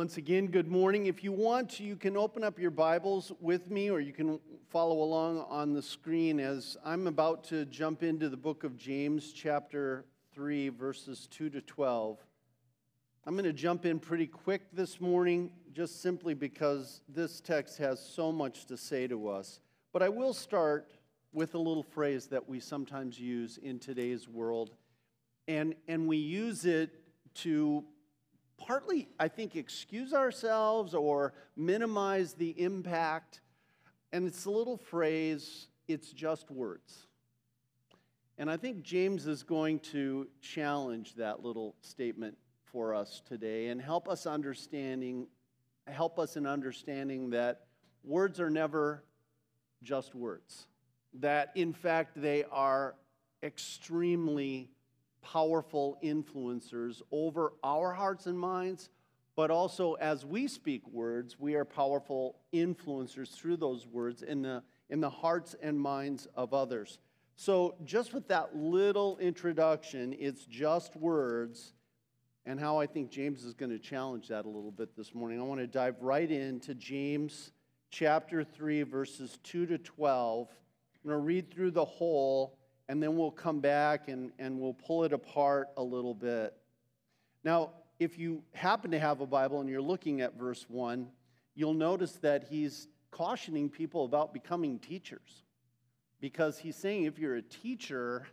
Once again, good morning. If you want you can open up your Bibles with me or you can follow along on the screen as I'm about to jump into the book of James, chapter 3, verses 2 to 12. I'm going to jump in pretty quick this morning, just simply because this text has so much to say to us. But I will start with a little phrase that we sometimes use in today's world, and, and we use it to partly, I think, excuse ourselves or minimize the impact. And it's a little phrase, it's just words. And I think James is going to challenge that little statement for us today and help us understanding help us in understanding that words are never just words. That in fact they are extremely powerful influencers over our hearts and minds, but also as we speak words, we are powerful influencers through those words in the, in the hearts and minds of others. So, just with that little introduction, it's just words, and how I think James is going to challenge that a little bit this morning. I want to dive right into James chapter 3, verses 2 to 12. I'm going to read through the whole and then we'll come back and, and we'll pull it apart a little bit. Now, if you happen to have a Bible and you're looking at verse 1, you'll notice that he's cautioning people about becoming teachers. Because he's saying if you're a teacher,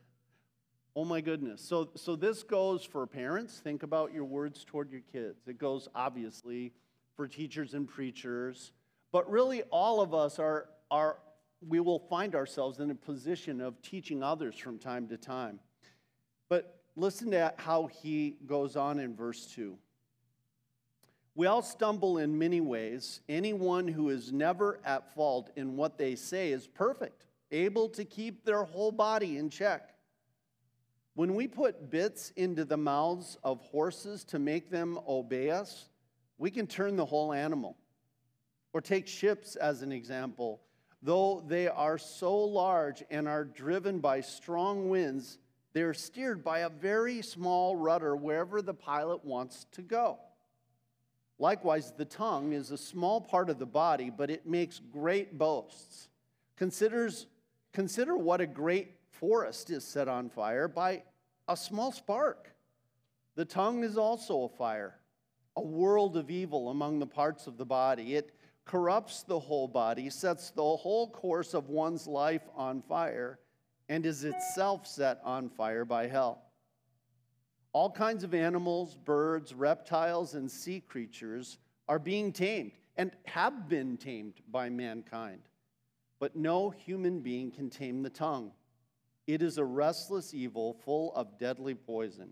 oh my goodness. So, so this goes for parents. Think about your words toward your kids. It goes, obviously, for teachers and preachers. But really, all of us are, are we will find ourselves in a position of teaching others from time to time. But listen to how he goes on in verse 2. We all stumble in many ways. Anyone who is never at fault in what they say is perfect, able to keep their whole body in check. When we put bits into the mouths of horses to make them obey us, we can turn the whole animal. Or take ships as an example. Though they are so large and are driven by strong winds, they're steered by a very small rudder wherever the pilot wants to go. Likewise, the tongue is a small part of the body, but it makes great boasts. Considers, consider what a great forest is set on fire by a small spark. The tongue is also a fire, a world of evil among the parts of the body. It corrupts the whole body, sets the whole course of one's life on fire, and is itself set on fire by hell. All kinds of animals, birds, reptiles, and sea creatures are being tamed and have been tamed by mankind. But no human being can tame the tongue. It is a restless evil full of deadly poison.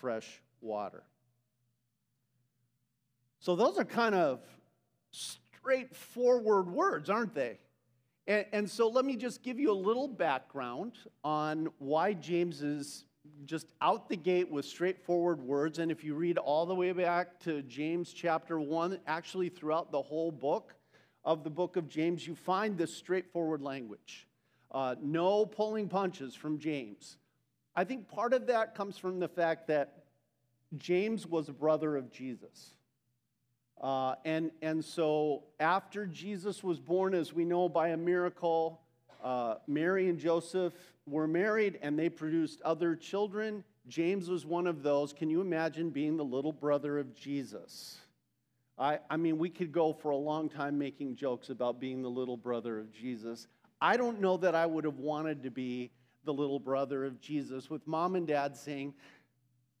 fresh water. So, those are kind of straightforward words, aren't they? And, and, so, let me just give you a little background on why James is just out the gate with straightforward words. And if you read all the way back to James chapter 1, actually throughout the whole book of the book of James, you find this straightforward language. Uh, no pulling punches from James. I think part of that comes from the fact that James was a brother of Jesus. Uh, and, and so after Jesus was born, as we know by a miracle, uh, Mary and Joseph were married and they produced other children. James was one of those. Can you imagine being the little brother of Jesus? I, I mean, we could go for a long time making jokes about being the little brother of Jesus. I don't know that I would have wanted to be the little brother of Jesus, with mom and dad saying,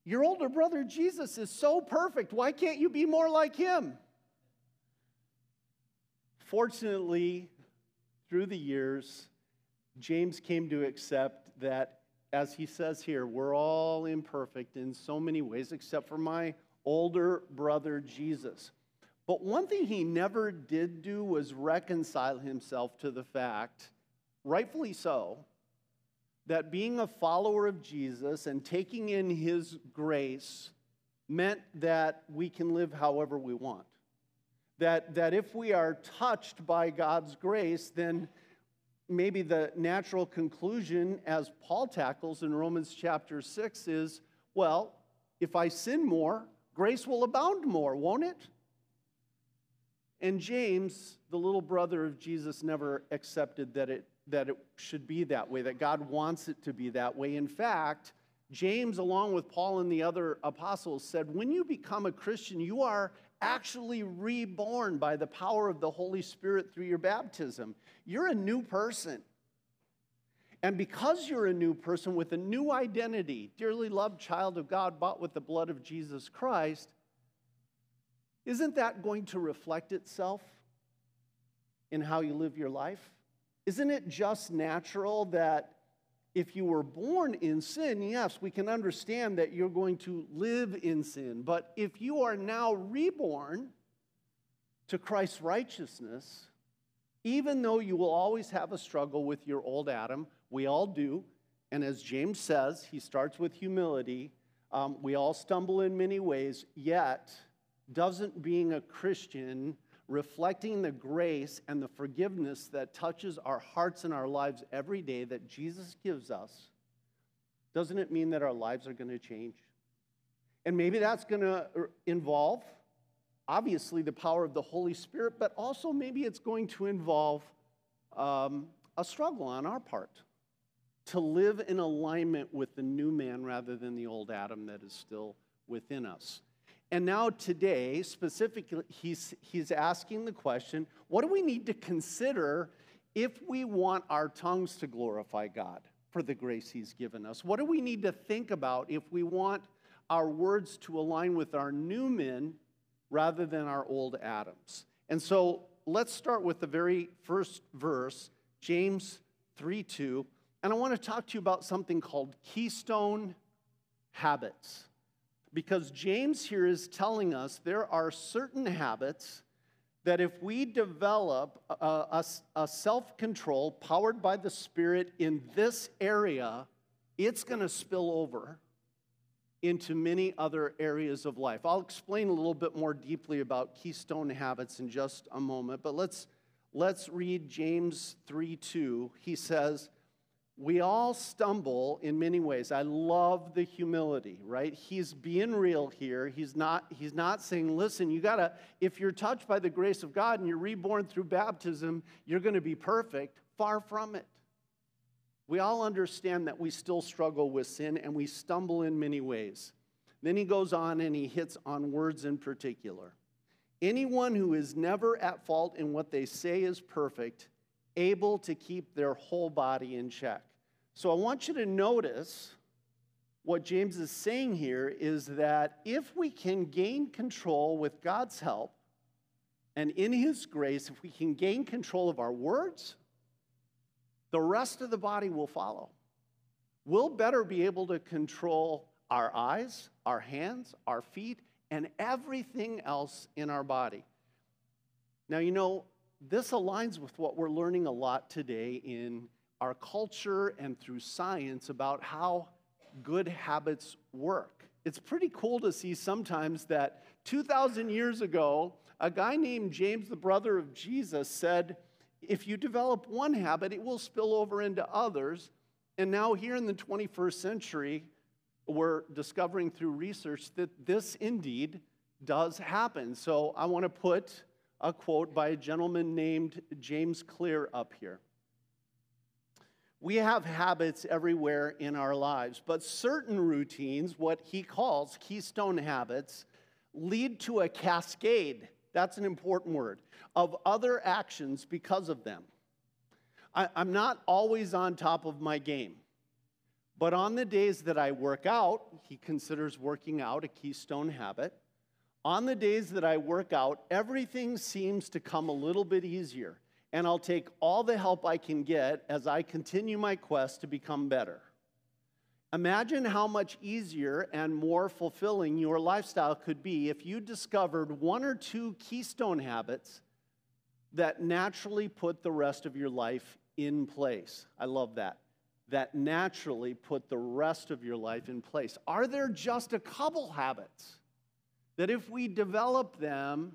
Your older brother Jesus is so perfect. Why can't you be more like him? Fortunately, through the years, James came to accept that, as he says here, we're all imperfect in so many ways, except for my older brother Jesus. But one thing he never did do was reconcile himself to the fact, rightfully so, that being a follower of Jesus and taking in his grace meant that we can live however we want. That, that if we are touched by God's grace, then maybe the natural conclusion, as Paul tackles in Romans chapter 6, is well, if I sin more, grace will abound more, won't it? And James, the little brother of Jesus, never accepted that it, that it should be that way, that God wants it to be that way. In fact, James, along with Paul and the other apostles, said, When you become a Christian, you are actually reborn by the power of the Holy Spirit through your baptism. You're a new person. And because you're a new person with a new identity, dearly loved child of God, bought with the blood of Jesus Christ, isn't that going to reflect itself in how you live your life? Isn't it just natural that if you were born in sin, yes, we can understand that you're going to live in sin. But if you are now reborn to Christ's righteousness, even though you will always have a struggle with your old Adam, we all do. And as James says, he starts with humility. Um, we all stumble in many ways, yet, doesn't being a Christian reflecting the grace and the forgiveness that touches our hearts and our lives every day that Jesus gives us, doesn't it mean that our lives are going to change? And maybe that's going to involve, obviously, the power of the Holy Spirit, but also maybe it's going to involve um, a struggle on our part to live in alignment with the new man rather than the old Adam that is still within us. And now, today, specifically, he's, he's asking the question what do we need to consider if we want our tongues to glorify God for the grace he's given us? What do we need to think about if we want our words to align with our new men rather than our old Adams? And so let's start with the very first verse, James 3 2. And I want to talk to you about something called keystone habits because James here is telling us there are certain habits that if we develop a, a, a self control powered by the Spirit in this area, it's going to spill over into many other areas of life. I'll explain a little bit more deeply about keystone habits in just a moment, but let's, let's read James 3 2. He says, we all stumble in many ways. I love the humility, right? He's being real here. He's not, he's not saying, listen, you gotta, if you're touched by the grace of God and you're reborn through baptism, you're gonna be perfect. Far from it. We all understand that we still struggle with sin and we stumble in many ways. Then he goes on and he hits on words in particular. Anyone who is never at fault in what they say is perfect, able to keep their whole body in check. So I want you to notice what James is saying here is that if we can gain control with God's help and in His grace, if we can gain control of our words, the rest of the body will follow. We'll better be able to control our eyes, our hands, our feet, and everything else in our body. Now, you know, this aligns with what we're learning a lot today in our culture and through science about how good habits work. It's pretty cool to see sometimes that 2,000 years ago, a guy named James, the brother of Jesus, said, if you develop one habit, it will spill over into others. And now, here in the 21st century, we're discovering through research that this indeed does happen. So, I want to put a quote by a gentleman named James Clear up here. We have habits everywhere in our lives, but certain routines, what he calls keystone habits, lead to a cascade. That's an important word of other actions because of them. I, am not always on top of my game, but on the days that I work out, he considers working out a keystone habit. On the days that I work out, everything seems to come a little bit easier and I'll take all the help I can get as I continue my quest to become better. Imagine how much easier and more fulfilling your lifestyle could be if you discovered one or two keystone habits that naturally put the rest of your life in place. I love that. That naturally put the rest of your life in place. Are there just a couple habits that if we develop them,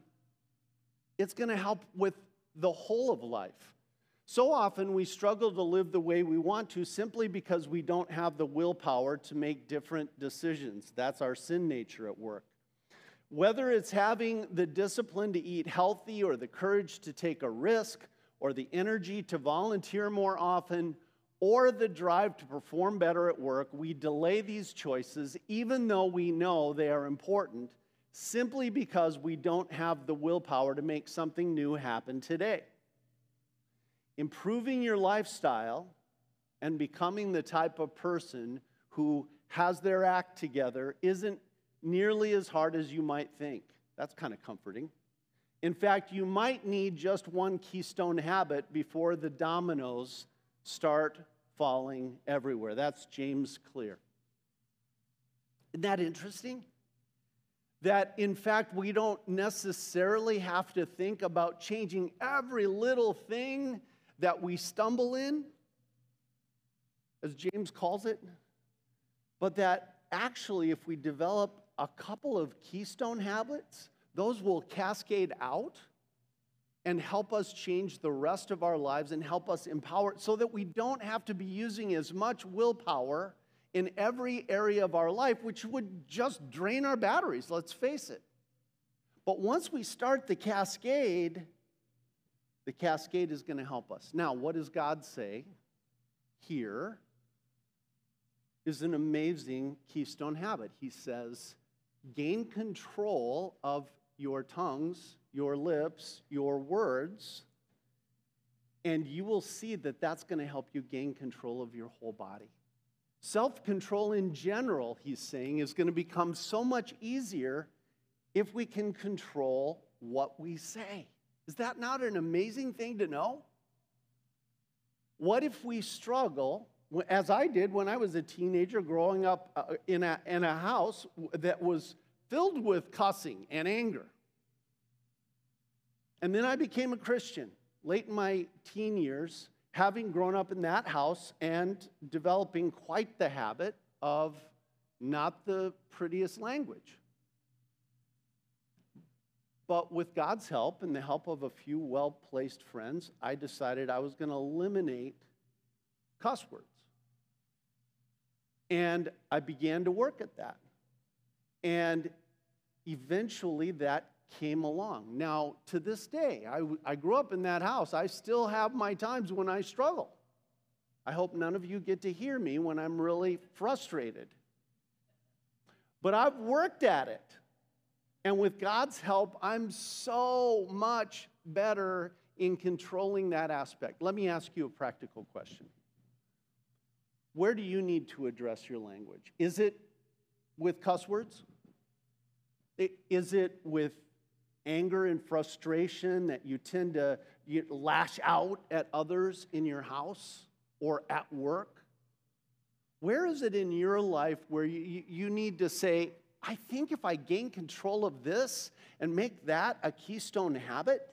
it's going to help with the whole of life? So often we struggle to live the way we want to simply because we don't have the willpower to make different decisions. That's our sin nature at work. Whether it's having the discipline to eat healthy or the courage to take a risk or the energy to volunteer more often or the drive to perform better at work, we delay these choices even though we know they are important simply because we don't have the willpower to make something new happen today improving your lifestyle and becoming the type of person who has their act together isn't nearly as hard as you might think. That's kind of comforting. In fact, you might need just one keystone habit before the dominoes start falling everywhere. That's James Clear. Isn't that interesting? That in fact, we don't necessarily have to think about changing every little thing that we stumble in, as James calls it, but that actually, if we develop a couple of keystone habits, those will cascade out and help us change the rest of our lives and help us empower so that we don't have to be using as much willpower in every area of our life, which would just drain our batteries, let's face it. But once we start the cascade, the cascade is going to help us. Now, what does God say here? Is an amazing keystone habit. He says, gain control of your tongues, your lips, your words, and you will see that that's going to help you gain control of your whole body. Self control in general, he's saying, is going to become so much easier if we can control what we say. Is that not an amazing thing to know? What if we struggle, as I did when I was a teenager growing up uh, in a, in a house that was filled with cussing and anger? And then I became a Christian late in my teen years, having grown up in that house and developing quite the habit of not the prettiest language. But with God's help and the help of a few well placed friends, I decided I was going to eliminate cuss words. And I began to work at that. And eventually that came along. Now, to this day, I, I grew up in that house. I still have my times when I struggle. I hope none of you get to hear me when I'm really frustrated. But I've worked at it. And with God's help, I'm so much better in controlling that aspect. Let me ask you a practical question. Where do you need to address your language? Is it with cuss words? Is it with anger and frustration that you tend to lash out at others in your house or at work? Where is it in your life where you, you need to say, I think if I gain control of this and make that a keystone habit,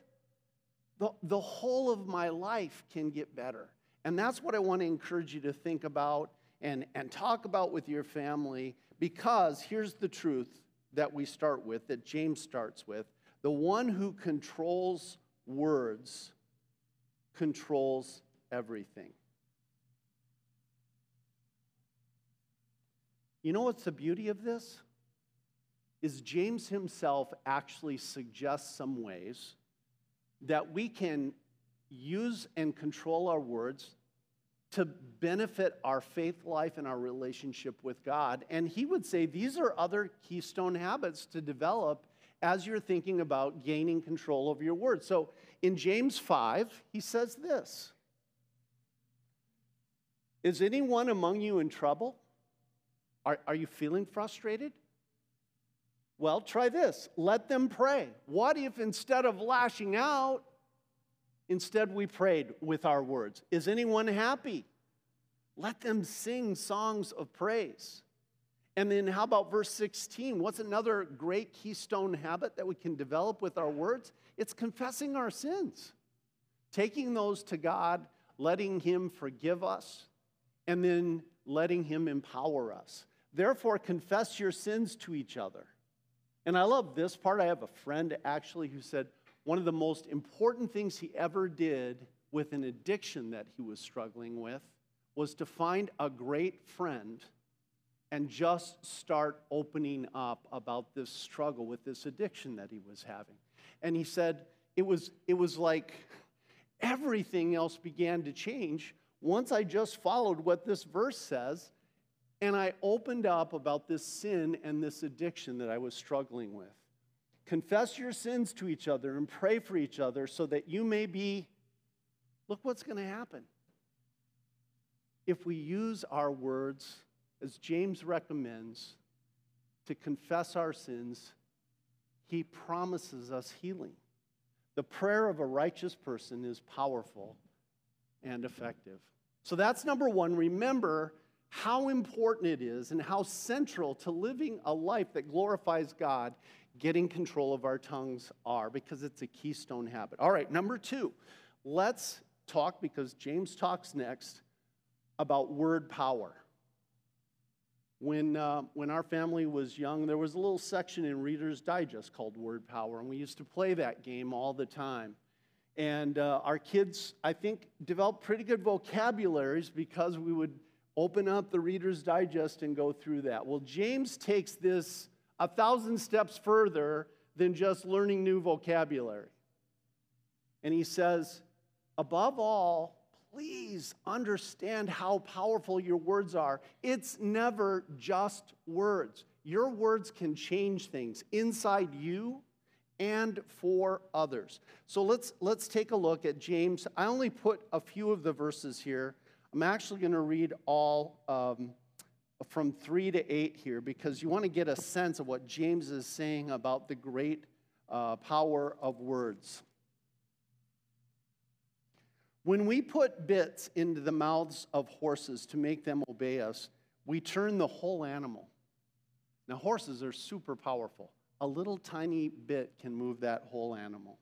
the, the whole of my life can get better. And that's what I want to encourage you to think about and, and talk about with your family because here's the truth that we start with, that James starts with. The one who controls words controls everything. You know what's the beauty of this? is James himself actually suggests some ways that we can use and control our words to benefit our faith life and our relationship with God. And he would say these are other keystone habits to develop as you're thinking about gaining control of your words. So in James 5, he says this Is anyone among you in trouble? Are, are you feeling frustrated? Well, try this. Let them pray. What if instead of lashing out, instead we prayed with our words? Is anyone happy? Let them sing songs of praise. And then, how about verse 16? What's another great keystone habit that we can develop with our words? It's confessing our sins, taking those to God, letting Him forgive us, and then letting Him empower us. Therefore, confess your sins to each other. And I love this part. I have a friend actually who said one of the most important things he ever did with an addiction that he was struggling with was to find a great friend and just start opening up about this struggle with this addiction that he was having. And he said it was, it was like everything else began to change once I just followed what this verse says and I opened up about this sin and this addiction that I was struggling with. Confess your sins to each other and pray for each other so that you may be. Look what's going to happen. If we use our words, as James recommends, to confess our sins, he promises us healing. The prayer of a righteous person is powerful and effective. So that's number one. Remember how important it is and how central to living a life that glorifies God, getting control of our tongues are, because it's a keystone habit. All right, number two, let's talk, because James talks next, about word power. When, uh, when our family was young, there was a little section in Reader's Digest called Word Power, and we used to play that game all the time. And uh, our kids, I think, developed pretty good vocabularies because we would open up the Reader's Digest and go through that. Well, James takes this a thousand steps further than just learning new vocabulary. And he says, above all, please understand how powerful your words are. It's never just words. Your words can change things inside you and for others. So let's let's take a look at James. I only put a few of the verses here I'm actually going to read all um, from 3 to 8 here because you want to get a sense of what James is saying about the great uh, power of words. When we put bits into the mouths of horses to make them obey us, we turn the whole animal. Now, horses are super powerful. A little tiny bit can move that whole animal.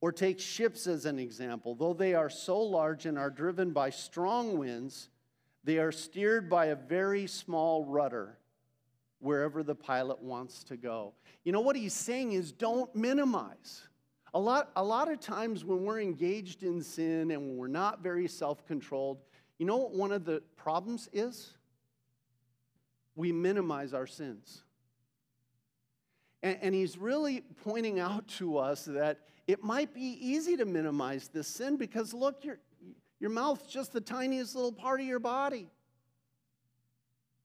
Or take ships as an example. Though they are so large and are driven by strong winds, they are steered by a very small rudder wherever the pilot wants to go. You know what he's saying is don't minimize. A lot, a lot of times when we're engaged in sin and when we're not very self controlled, you know what one of the problems is? We minimize our sins. And, and he's really pointing out to us that it might be easy to minimize this sin because look, your, your mouth's just the tiniest little part of your body.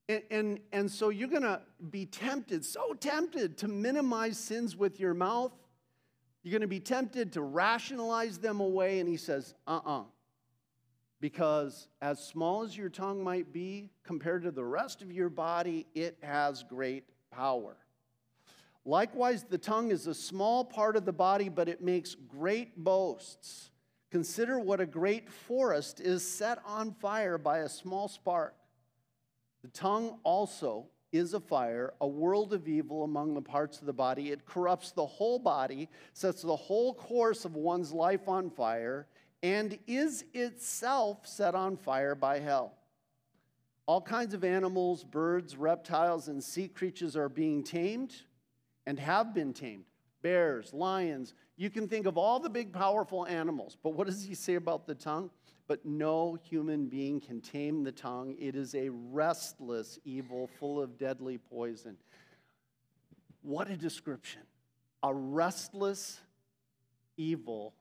And, and, and so you're going to be tempted, so tempted to minimize sins with your mouth. You're going to be tempted to rationalize them away. And he says, uh uh-uh. uh. Because as small as your tongue might be, compared to the rest of your body, it has great power. Likewise, the tongue is a small part of the body, but it makes great boasts. Consider what a great forest is set on fire by a small spark. The tongue also is a fire, a world of evil among the parts of the body. It corrupts the whole body, sets the whole course of one's life on fire, and is itself set on fire by hell. All kinds of animals, birds, reptiles, and sea creatures are being tamed and have been tamed bears, lions. You can think of all the big, powerful animals. But what does he say about the tongue? But no human being can tame the tongue. It is a restless evil full of deadly poison. What a description. A restless evil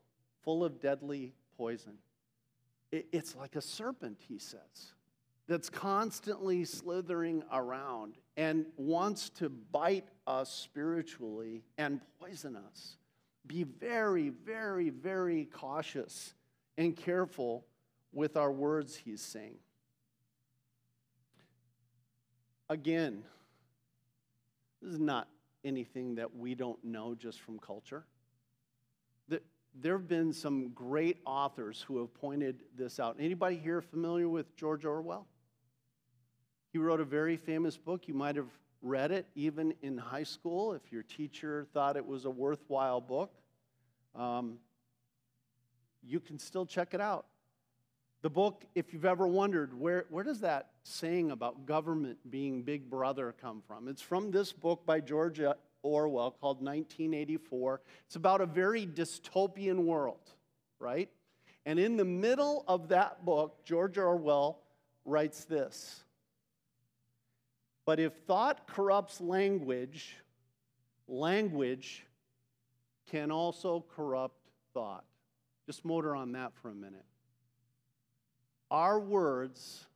full of deadly poison. It's like a serpent, he says that's constantly slithering around and wants to bite us spiritually and poison us. Be very, very, very cautious and careful with our words, he's saying. Again, this is not anything that we don't know just from culture. there have been some great authors who have pointed this out. Anybody here familiar with George Orwell? He wrote a very famous book. You might have read it even in high school if your teacher thought it was a worthwhile book. Um, you can still check it out. The book, if you've ever wondered, where, where does that saying about government being big brother come from? It's from this book by George Orwell called 1984. It's about a very dystopian world, right? And in the middle of that book, George Orwell writes this But if thought corrupts language, language can also corrupt thought. Just motor on that for a minute. Our words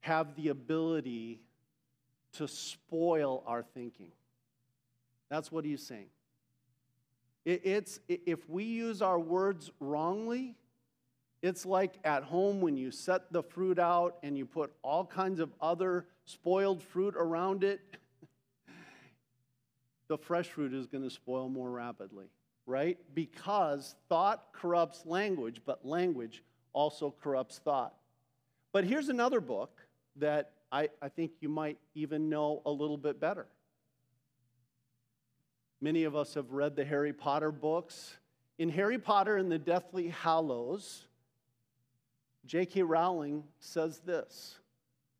have the ability to spoil our thinking. That's what he's saying. It's, if we use our words wrongly, it's like at home when you set the fruit out and you put all kinds of other spoiled fruit around it. the fresh fruit is going to spoil more rapidly, right? Because thought corrupts language, but language also corrupts thought. But here's another book that I, I think you might even know a little bit better. Many of us have read the Harry Potter books. In Harry Potter and the Deathly Hallows, J.K. Rowling says this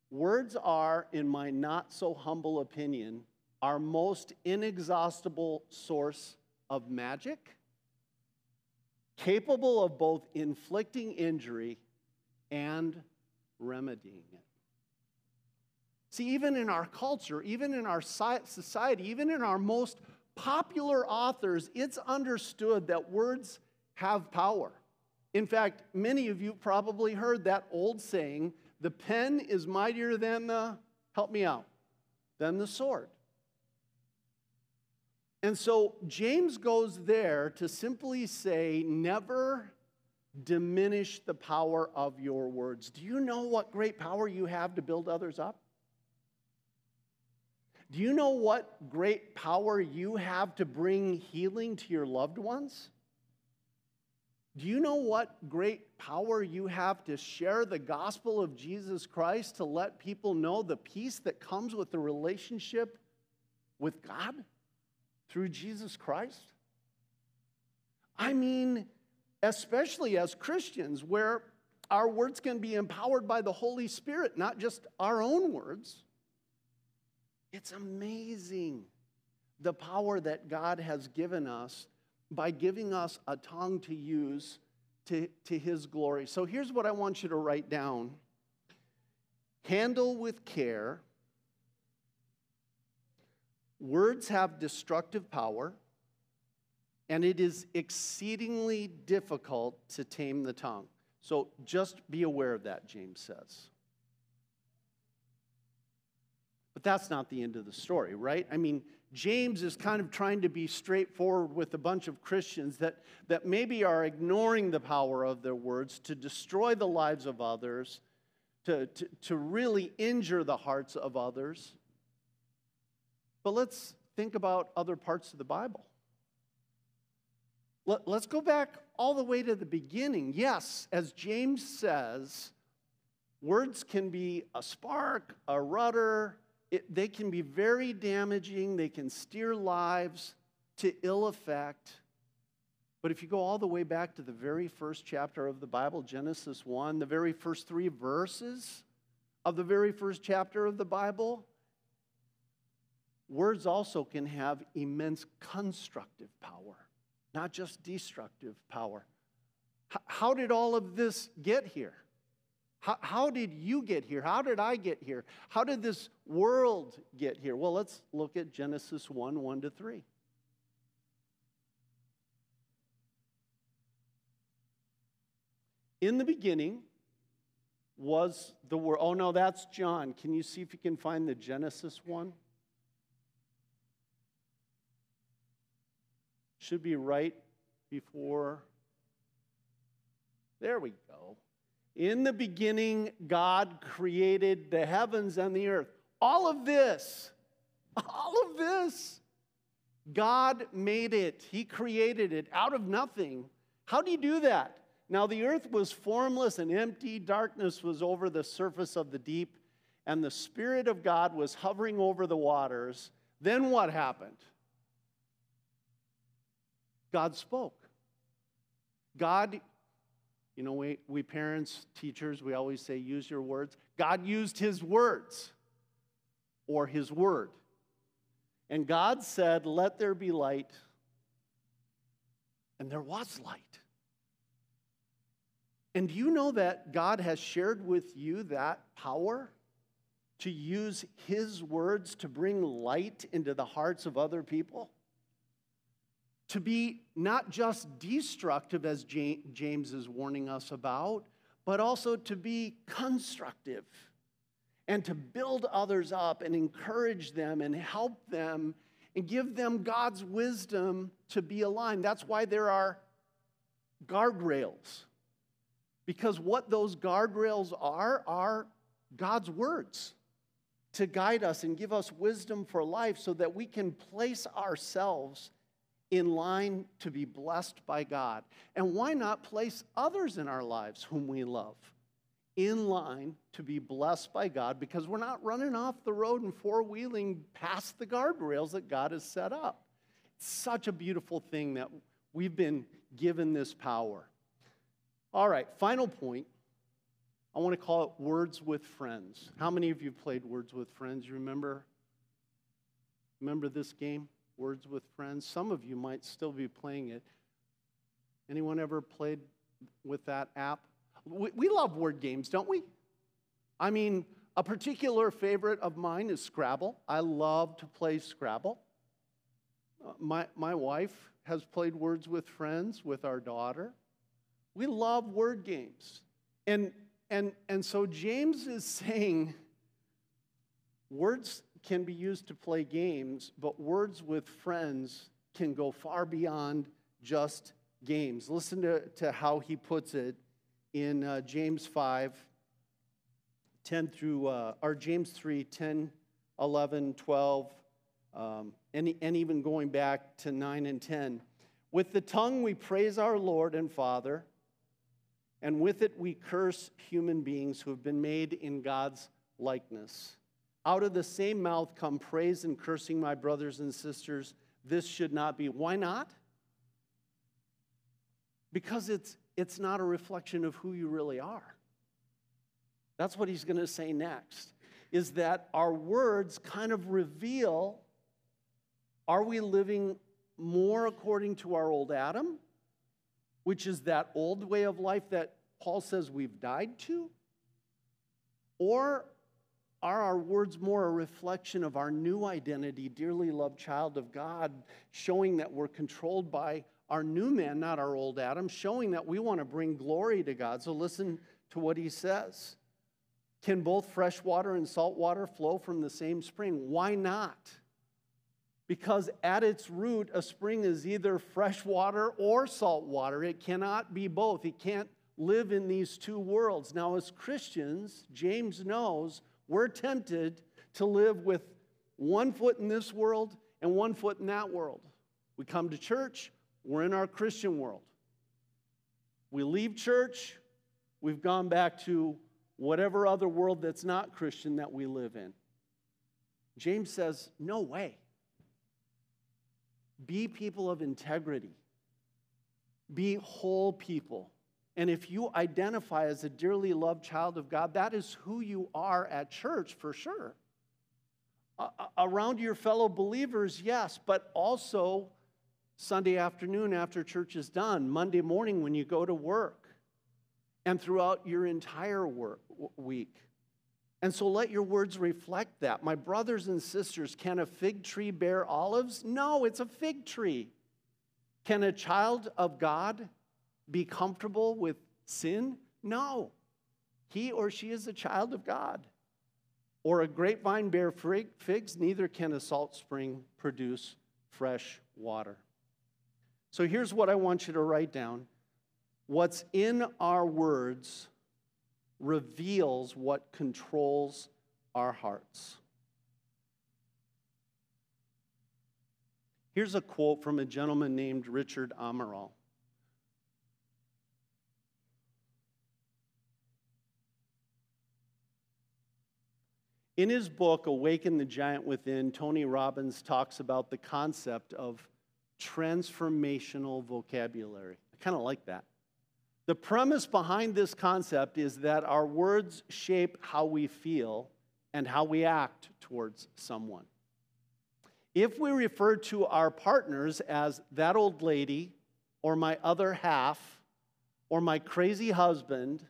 Words are, in my not so humble opinion, our most inexhaustible source of magic, capable of both inflicting injury and remedying it. See, even in our culture, even in our society, even in our most popular authors, it's understood that words have power. In fact, many of you probably heard that old saying the pen is mightier than the, help me out, than the sword. And so James goes there to simply say, never diminish the power of your words. Do you know what great power you have to build others up? Do you know what great power you have to bring healing to your loved ones? Do you know what great power you have to share the gospel of Jesus Christ to let people know the peace that comes with the relationship with God through Jesus Christ? I mean, especially as Christians, where our words can be empowered by the Holy Spirit, not just our own words. It's amazing the power that God has given us by giving us a tongue to use to, to His glory. So here's what I want you to write down handle with care. Words have destructive power, and it is exceedingly difficult to tame the tongue. So just be aware of that, James says. But that's not the end of the story, right? I mean, James is kind of trying to be straightforward with a bunch of Christians that, that maybe are ignoring the power of their words to destroy the lives of others, to, to, to really injure the hearts of others. But let's think about other parts of the Bible. Let, let's go back all the way to the beginning. Yes, as James says, words can be a spark, a rudder, it, they can be very damaging, they can steer lives to ill effect. But if you go all the way back to the very first chapter of the Bible, Genesis 1, the very first three verses of the very first chapter of the Bible, words also can have immense constructive power, not just destructive power. How did all of this get here? How, how did you get here? How did I get here? How did this world get here? Well, let's look at Genesis 1 1 to 3. In the beginning was the word. Oh, no, that's John. Can you see if you can find the Genesis one? Should be right before. There we go. In the beginning, God created the heavens and the earth. All of this, all of this, God made it. He created it out of nothing. How do you do that? Now the earth was formless and empty, darkness was over the surface of the deep, and the Spirit of God was hovering over the waters. Then what happened? God spoke. God, you know, we, we parents, teachers, we always say, use your words. God used his words or his word. And God said, Let there be light. And there was light. And do you know that God has shared with you that power to use His words to bring light into the hearts of other people? To be not just destructive, as James is warning us about, but also to be constructive and to build others up and encourage them and help them and give them God's wisdom to be aligned. That's why there are guardrails. Because what those guardrails are, are God's words to guide us and give us wisdom for life so that we can place ourselves in line to be blessed by God. And why not place others in our lives whom we love in line to be blessed by God because we're not running off the road and four wheeling past the guardrails that God has set up. It's such a beautiful thing that we've been given this power. All right, final point. I want to call it Words with Friends. How many of you played Words with Friends? You remember? Remember this game, Words with Friends? Some of you might still be playing it. Anyone ever played with that app? We, we love word games, don't we? I mean, a particular favorite of mine is Scrabble. I love to play Scrabble. Uh, my, my wife has played Words with Friends with our daughter. We love word games. And, and, and so James is saying words can be used to play games, but words with friends can go far beyond just games. Listen to, to how he puts it in uh, James 5, 10 through, uh, or James 3, 10, 11, 12, um, and, and even going back to 9 and 10. With the tongue we praise our Lord and Father, and with it we curse human beings who have been made in God's likeness. Out of the same mouth come praise and cursing, my brothers and sisters. This should not be. Why not? Because it's it's not a reflection of who you really are. That's what he's going to say next, is that our words kind of reveal are we living more according to our old Adam, which is that old way of life that Paul says we've died to? Or are our words more a reflection of our new identity, dearly loved child of God, showing that we're controlled by our new man, not our old Adam, showing that we want to bring glory to God. So listen to what he says. Can both fresh water and salt water flow from the same spring? Why not? Because at its root, a spring is either fresh water or salt water. It cannot be both. It can't live in these two worlds. Now, as Christians, James knows we're tempted to live with one foot in this world and one foot in that world. We come to church, we're in our Christian world. We leave church, we've gone back to whatever other world that's not Christian that we live in. James says, No way. Be people of integrity, be whole people. And if you identify as a dearly loved child of God, that is who you are at church for sure. Around your fellow believers, yes, but also Sunday afternoon after church is done, Monday morning when you go to work, and throughout your entire work week. And so let your words reflect that. My brothers and sisters, can a fig tree bear olives? No, it's a fig tree. Can a child of God be comfortable with sin? No. He or she is a child of God. Or a grapevine bear figs, neither can a salt spring produce fresh water. So here's what I want you to write down what's in our words reveals what controls our hearts. Here's a quote from a gentleman named Richard Amaral. In his book, Awaken the Giant Within, Tony Robbins talks about the concept of transformational vocabulary. I kind of like that. The premise behind this concept is that our words shape how we feel and how we act towards someone. If we refer to our partners as that old lady, or my other half, or my crazy husband,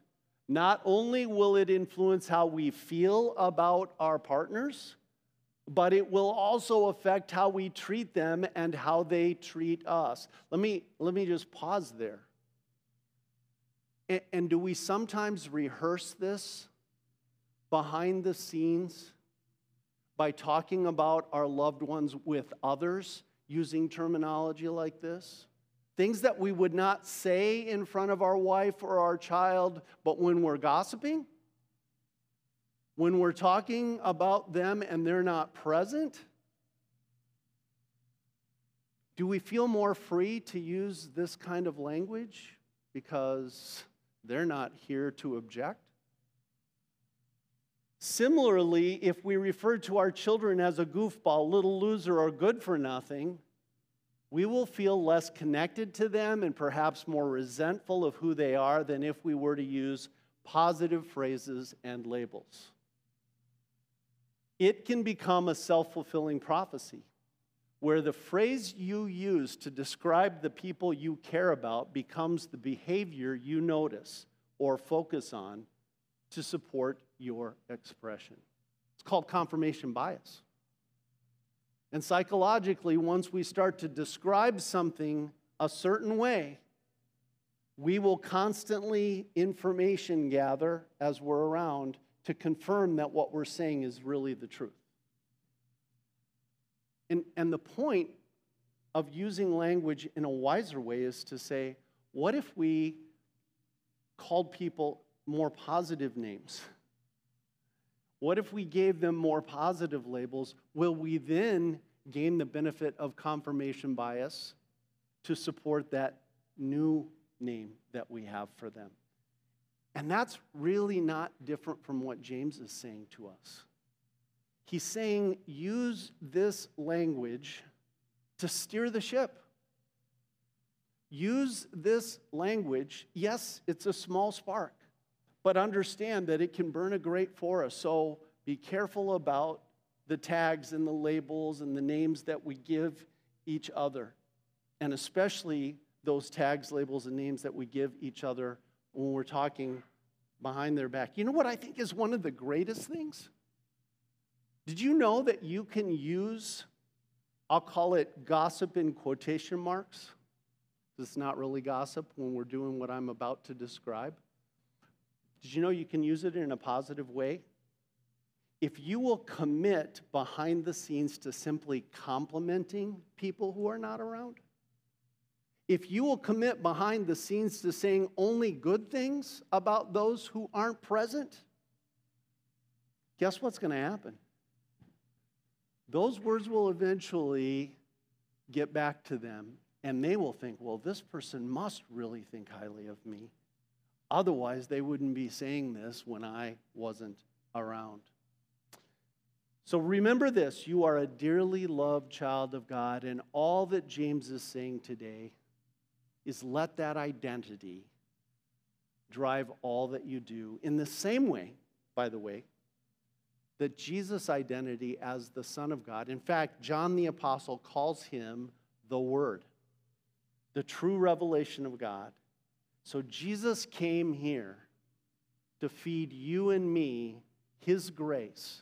not only will it influence how we feel about our partners, but it will also affect how we treat them and how they treat us. Let me, let me just pause there. And, and do we sometimes rehearse this behind the scenes by talking about our loved ones with others using terminology like this? Things that we would not say in front of our wife or our child, but when we're gossiping, when we're talking about them and they're not present, do we feel more free to use this kind of language because they're not here to object? Similarly, if we refer to our children as a goofball, little loser, or good for nothing, we will feel less connected to them and perhaps more resentful of who they are than if we were to use positive phrases and labels. It can become a self fulfilling prophecy where the phrase you use to describe the people you care about becomes the behavior you notice or focus on to support your expression. It's called confirmation bias. And psychologically, once we start to describe something a certain way, we will constantly information gather as we're around to confirm that what we're saying is really the truth. And, and the point of using language in a wiser way is to say, what if we called people more positive names? What if we gave them more positive labels? Will we then gain the benefit of confirmation bias to support that new name that we have for them? And that's really not different from what James is saying to us. He's saying, use this language to steer the ship. Use this language. Yes, it's a small spark but understand that it can burn a great forest. So be careful about the tags and the labels and the names that we give each other, and especially those tags, labels, and names that we give each other when we're talking behind their back. You know what I think is one of the greatest things? Did you know that you can use, I'll call it gossip in quotation marks? It's not really gossip when we're doing what I'm about to describe. Did you know you can use it in a positive way? If you will commit behind the scenes to simply complimenting people who are not around, if you will commit behind the scenes to saying only good things about those who aren't present, guess what's going to happen? Those words will eventually get back to them, and they will think, well, this person must really think highly of me. Otherwise, they wouldn't be saying this when I wasn't around. So remember this you are a dearly loved child of God, and all that James is saying today is let that identity drive all that you do. In the same way, by the way, that Jesus' identity as the Son of God, in fact, John the Apostle calls him the Word, the true revelation of God. So Jesus came here to feed you and me his grace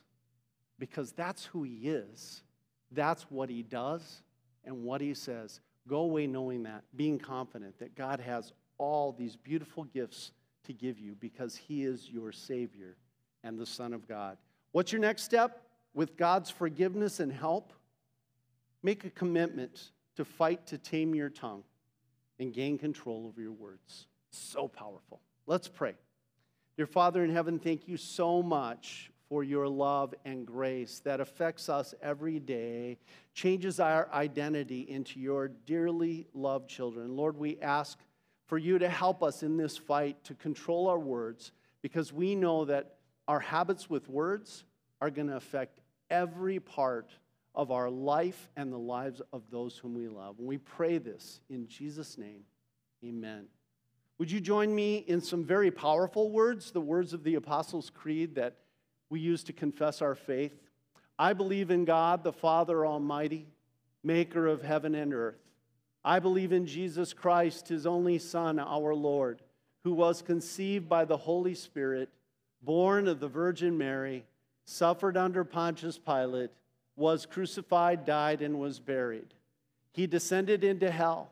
because that's who he is. That's what he does and what he says. Go away knowing that, being confident that God has all these beautiful gifts to give you because he is your Savior and the Son of God. What's your next step? With God's forgiveness and help, make a commitment to fight to tame your tongue and gain control over your words. So powerful. Let's pray. Dear Father in heaven, thank you so much for your love and grace that affects us every day, changes our identity into your dearly loved children. Lord, we ask for you to help us in this fight to control our words because we know that our habits with words are going to affect every part of our life and the lives of those whom we love. And we pray this in Jesus' name. Amen. Would you join me in some very powerful words, the words of the Apostles' Creed that we use to confess our faith? I believe in God, the Father Almighty, maker of heaven and earth. I believe in Jesus Christ, his only Son, our Lord, who was conceived by the Holy Spirit, born of the Virgin Mary, suffered under Pontius Pilate, was crucified, died, and was buried. He descended into hell.